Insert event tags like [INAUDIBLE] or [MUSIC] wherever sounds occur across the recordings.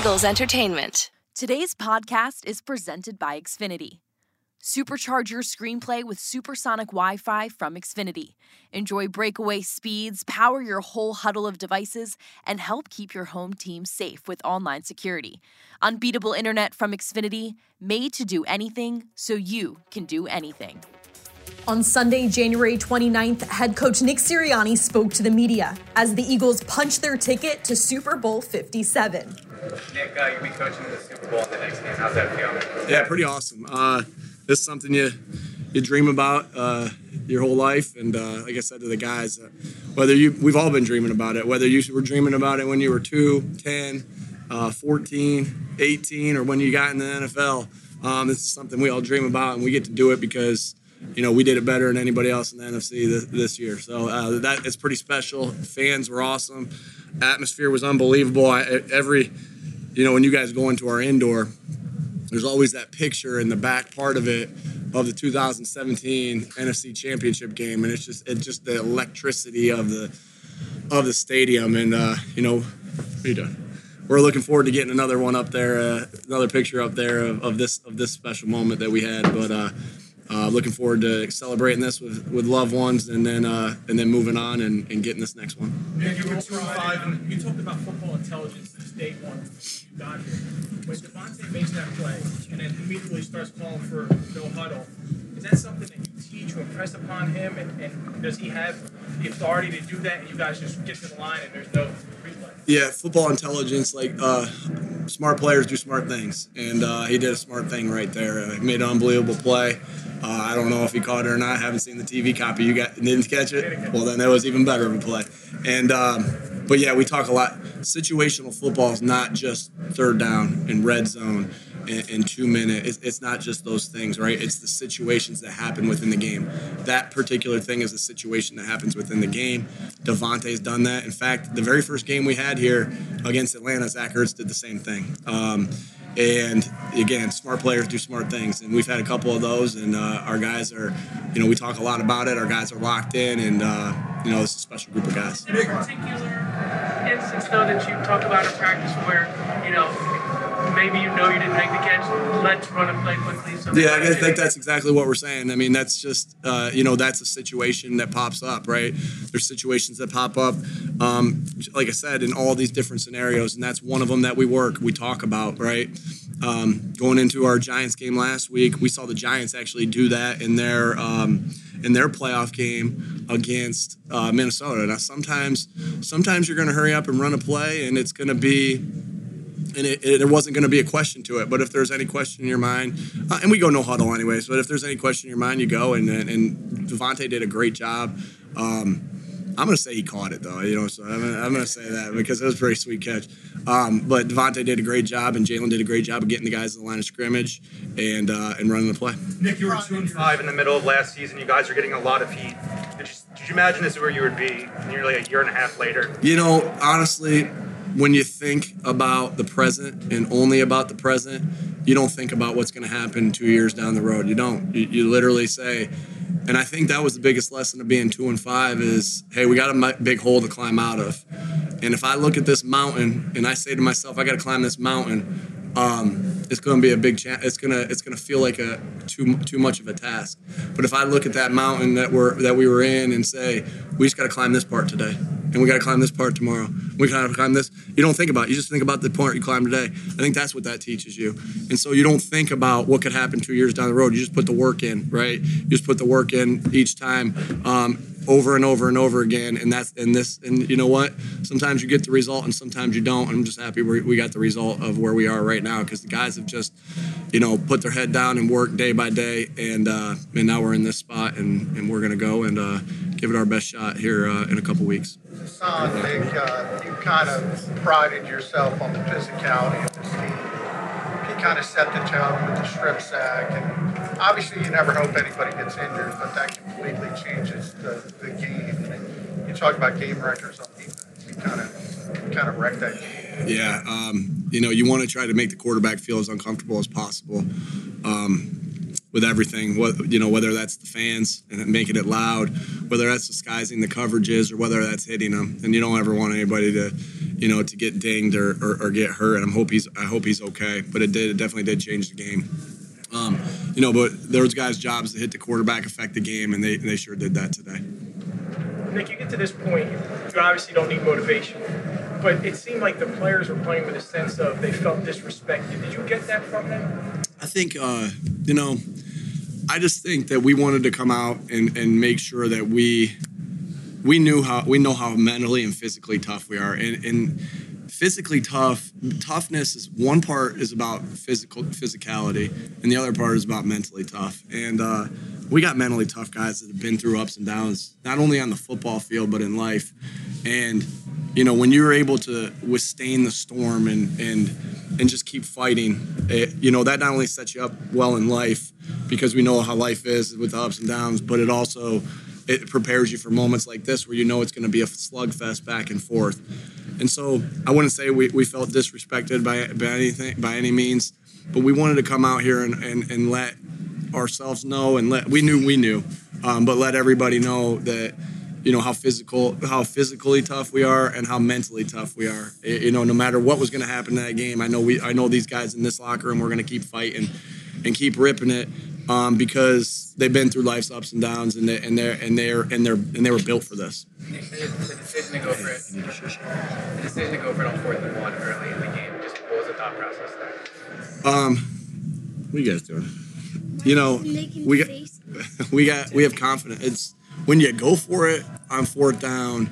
Eagles Entertainment. Today's podcast is presented by Xfinity. Supercharge your screenplay with supersonic Wi Fi from Xfinity. Enjoy breakaway speeds, power your whole huddle of devices, and help keep your home team safe with online security. Unbeatable internet from Xfinity, made to do anything so you can do anything. On Sunday, January 29th, head coach Nick Sirianni spoke to the media as the Eagles punched their ticket to Super Bowl 57. Nick, uh, you'll be coaching the Super Bowl in the next game. How's that feel? Yeah, pretty awesome. Uh, this is something you you dream about uh, your whole life, and uh, like I said to the guys, uh, whether you we've all been dreaming about it. Whether you were dreaming about it when you were 2, 10, uh, 14, 18, or when you got in the NFL, um, this is something we all dream about, and we get to do it because you know we did it better than anybody else in the NFC this, this year. So uh, that is pretty special. Fans were awesome. Atmosphere was unbelievable. I, every you know when you guys go into our indoor there's always that picture in the back part of it of the 2017 NFC Championship game, and it's just it's just the electricity of the of the stadium, and uh, you know, you? We're looking forward to getting another one up there, uh, another picture up there of, of, this of this special moment that we had. But uh, uh, looking forward to celebrating this with, with loved ones, and then uh, and then moving on and, and getting this next one. You were two five, and you talked about football intelligence since day one. You got here. When DeVonta makes that play and then immediately starts calling for no huddle, is that something that you impress upon him? And, and does he have the authority to do that? And you guys just get to the line and there's no replay? Yeah, football intelligence, like uh, smart players do smart things, and uh, he did a smart thing right there. Uh, he made an unbelievable play. Uh, I don't know if he caught it or not. I haven't seen the TV copy. You got didn't catch it? Well, then that was even better of a play. And um, but yeah, we talk a lot. Situational football is not just third down and red zone in, two minutes. It's, it's, not just those things, right? It's the situations that happen within the game. That particular thing is the situation that happens within the game. DeVonta's done that. In fact, the very first game we had here against Atlanta, Zach Ertz did the same thing. Um, and again, smart players do smart things, and we've had a couple of those. And uh, our guys are, you know, we talk a lot about it. Our guys are locked in, and uh, you know, it's a special group of guys. In a particular instance, though, that you talk about in practice, where you know maybe you know you didn't make the catch, let's run a play quickly. So Yeah, I think that's exactly what we're saying. I mean, that's just, uh, you know, that's a situation that pops up, right? There's situations that pop up, um, like I said, in all these different scenarios, and that's one of them that we work, we talk about, right? Um, going into our Giants game last week, we saw the Giants actually do that in their um, in their playoff game against uh, Minnesota. Now, sometimes sometimes you're going to hurry up and run a play, and it's going to be and it, it, there wasn't going to be a question to it. But if there's any question in your mind, uh, and we go no huddle anyways, but if there's any question in your mind, you go. And and, and DeVonta did a great job. Um, I'm going to say he caught it though, you know. So I'm, I'm going to say that because it was a very sweet catch. Um, but DeVonta did a great job, and Jalen did a great job of getting the guys in the line of scrimmage and uh, and running the play. Nick, you were two and five in the middle of last season. You guys are getting a lot of heat. Did you, did you imagine this is where you would be nearly a year and a half later? You know, honestly, when you think about the present and only about the present, you don't think about what's going to happen two years down the road. You don't. You, you, literally say, and I think that was the biggest lesson of being two and five is, hey, we got a big hole to climb out of. And if I look at this mountain and I say to myself, I got to climb this mountain, um, it's going to be a big chance. It's gonna it's gonna feel like a too too much of a task. But if I look at that mountain that we're that we were in and say, we just got to climb this part today and we got to climb this part tomorrow. We got to climb this. You don't think about it. You just think about the part you climb today. I think that's what that teaches you. And so you don't think about what could happen two years down the road. You just put the work in, right? You just put the work in each time. Um, over and over and over again and that's and this and you know what sometimes you get the result and sometimes you don't i'm just happy we got the result of where we are right now because the guys have just you know put their head down and work day by day and uh, and now we're in this spot and and we're gonna go and uh, give it our best shot here uh, in a couple weeks Son, Nick, uh, you kind of prided yourself on the physicality of this team. He kind of set the tone with the strip sack, and obviously you never hope anybody gets injured, but that completely changes the, the game. And you talk about game records on defense. You kind of kind of wrecked that game. Yeah, um, you know, you want to try to make the quarterback feel as uncomfortable as possible. Um, with everything. What you know, whether that's the fans and making it loud, whether that's disguising the coverages, or whether that's hitting them. And you don't ever want anybody to, you know, to get dinged or, or, or, get hurt. And I hope he's I hope he's okay. But it did it definitely did change the game. Um, you know, but those guys' jobs to hit the quarterback affect the game, and they they sure did that today. Nick, you get to this point, you obviously don't need motivation, but it seemed like the players were playing with a sense of they felt disrespected. Did you get that from them? I think, uh, you know, I just think that we wanted to come out and, and make sure that we we knew how we know how mentally and physically tough we are, and, and physically tough toughness is one part is about physical physicality, and the other part is about mentally tough, and. Uh, we got mentally tough guys that have been through ups and downs, not only on the football field but in life. And you know, when you're able to withstand the storm and and and just keep fighting, it, you know, that not only sets you up well in life because we know how life is with the ups and downs, but it also it prepares you for moments like this where you know it's going to be a slugfest back and forth. And so I wouldn't say we, we felt disrespected by, by anything by any means, but we wanted to come out here and, and, and let ourselves know and let we knew we knew, um, but let everybody know that you know how physical how physically tough we are and how mentally tough we are. You know, no matter what was going to happen in that game, I know we I know these guys in this locker room we're going to keep fighting and keep ripping it um, because they've been through life's ups and downs and they and they're and they're and they're and they were built for this. The decision to go for it. The decision to go for it on fourth and one early in the game. Just what was the thought process there? Um, what are you guys doing? you know, we got [LAUGHS] we got we have confidence. It's when you go for it on fourth down,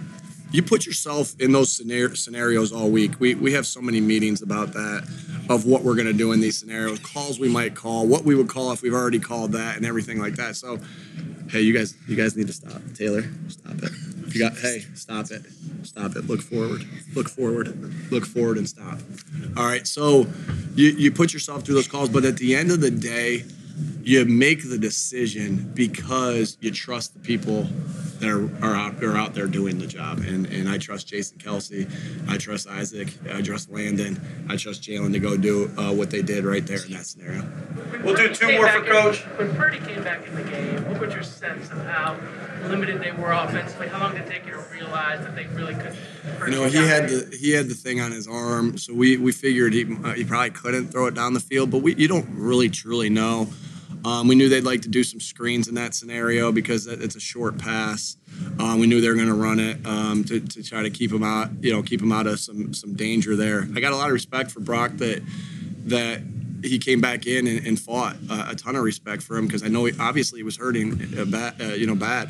you put yourself in those scenarios all week. We we have so many meetings about that of what we're going to do in these scenarios, calls we might call, what we would call if we've already called that, and everything like that. So, hey, you guys, you guys need to stop. Taylor, stop it. You got, hey, stop it, stop it. Look forward, look forward, look forward, and stop. All right. So, you you put yourself through those calls, but at the end of the day you make the decision because you trust the people that are, are out are out there doing the job. And and I trust Jason Kelce, I trust Isaac, I trust Landon, I trust Jalen to go do uh, what they did right there in that scenario. We'll do two more for Coach. In, when Purdy came back in the game, what was your sense of how limited they were offensively? How long did it take you to realize that they really couldn't? You know, he had the he had the thing on his arm, so we we figured he uh, he probably couldn't throw it down the field, but we you don't really truly know. Um, we knew they'd like to do some screens in that scenario because it's a short pass. Um, we knew they were going to run it um, to, to, try to keep them out, you know, keep them out of some some danger there. I got a lot of respect for Brock that that he came back in and, and fought uh, a ton of respect for him because I know he obviously he was hurting uh, bad, uh, you know, bad.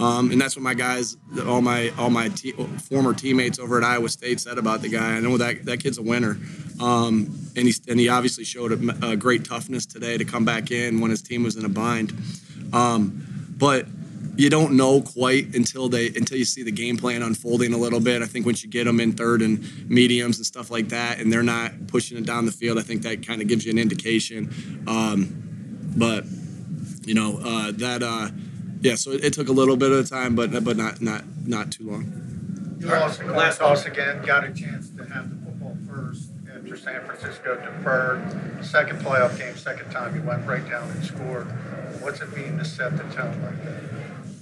Um, and that's what my guys, all my all my te- former teammates over at Iowa State said about the guy. I know that that kid's a winner, um, and he and he obviously showed a, a, great toughness today to come back in when his team was in a bind. Um, but you don't know quite until they until you see the game plan unfolding a little bit. I think once you get them in third and mediums and stuff like that, and they're not pushing it down the field, I think that kind of gives you an indication. Um, but you know uh, that. Uh, yeah, so it, it, took a little bit of time, but but not not not too long. You lost the last toss again. Got a chance to have the football first after San Francisco deferred. Second playoff game, second time you went right down and scored. What's it mean to set the tone like that?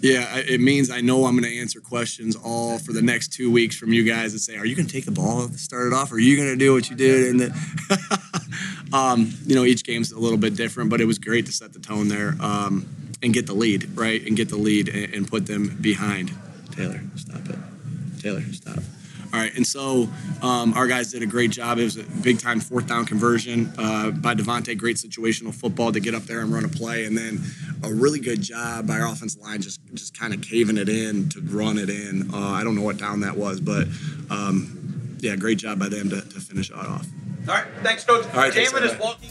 Yeah, it means I know I'm going to answer questions all for the next two weeks from you guys and say, "Are you going to take the ball to start it off? Or are you going to do what you did?" And [LAUGHS] um, you know, each game's a little bit different, but it was great to set the tone there. Um, and get the lead, right? And get the lead and, and put them behind. Taylor, stop it. Taylor, stop. All right, and so um, our guys did a great job. It was a big time fourth down conversion uh, by DeVonta. Great situational football to get up there and run a play, and then a really good job by our offensive line just just kind of caving it in to run it in. Uh, I don't know what down that was, but um, yeah, great job by them to, to finish it off. All right, thanks, coach. All right, Jalen is walking.